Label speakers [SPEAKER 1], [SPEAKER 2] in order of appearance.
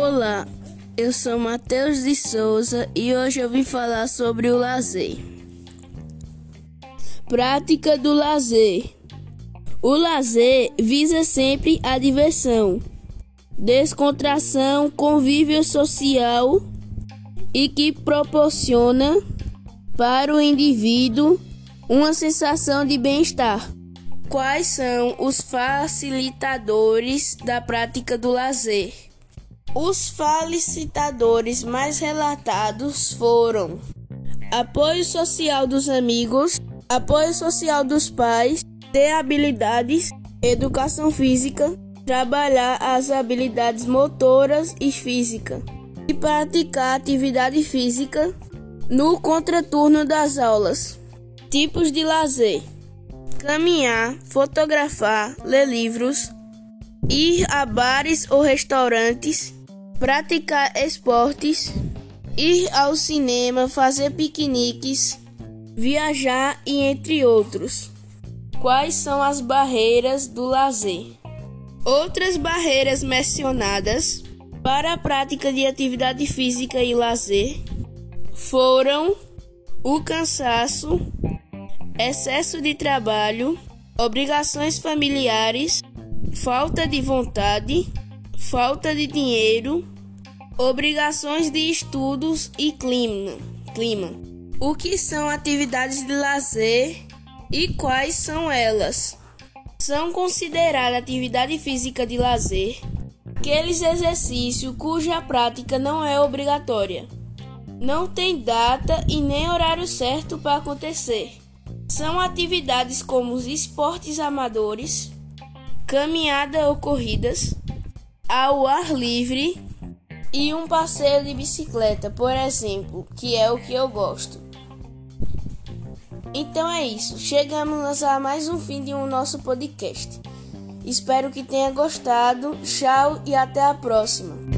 [SPEAKER 1] Olá, eu sou Matheus de Souza e hoje eu vim falar sobre o lazer. Prática do lazer. O lazer visa sempre a diversão, descontração, convívio social e que proporciona para o indivíduo uma sensação de bem-estar. Quais são os facilitadores da prática do lazer? Os facilitadores mais relatados foram apoio social dos amigos, apoio social dos pais, ter habilidades, educação física, trabalhar as habilidades motoras e física e praticar atividade física no contraturno das aulas. Tipos de lazer caminhar, fotografar, ler livros, ir a bares ou restaurantes, praticar esportes, ir ao cinema, fazer piqueniques, viajar e entre outros. Quais são as barreiras do lazer? Outras barreiras mencionadas para a prática de atividade física e lazer foram o cansaço, excesso de trabalho, obrigações familiares, falta de vontade, falta de dinheiro, obrigações de estudos e clima. clima. O que são atividades de lazer e quais são elas? São consideradas atividade física de lazer aqueles exercícios cuja prática não é obrigatória. Não tem data e nem horário certo para acontecer são atividades como os esportes amadores, caminhada ou corridas, ao ar livre e um passeio de bicicleta, por exemplo, que é o que eu gosto. Então é isso, chegamos a mais um fim de um nosso podcast. Espero que tenha gostado. Tchau e até a próxima.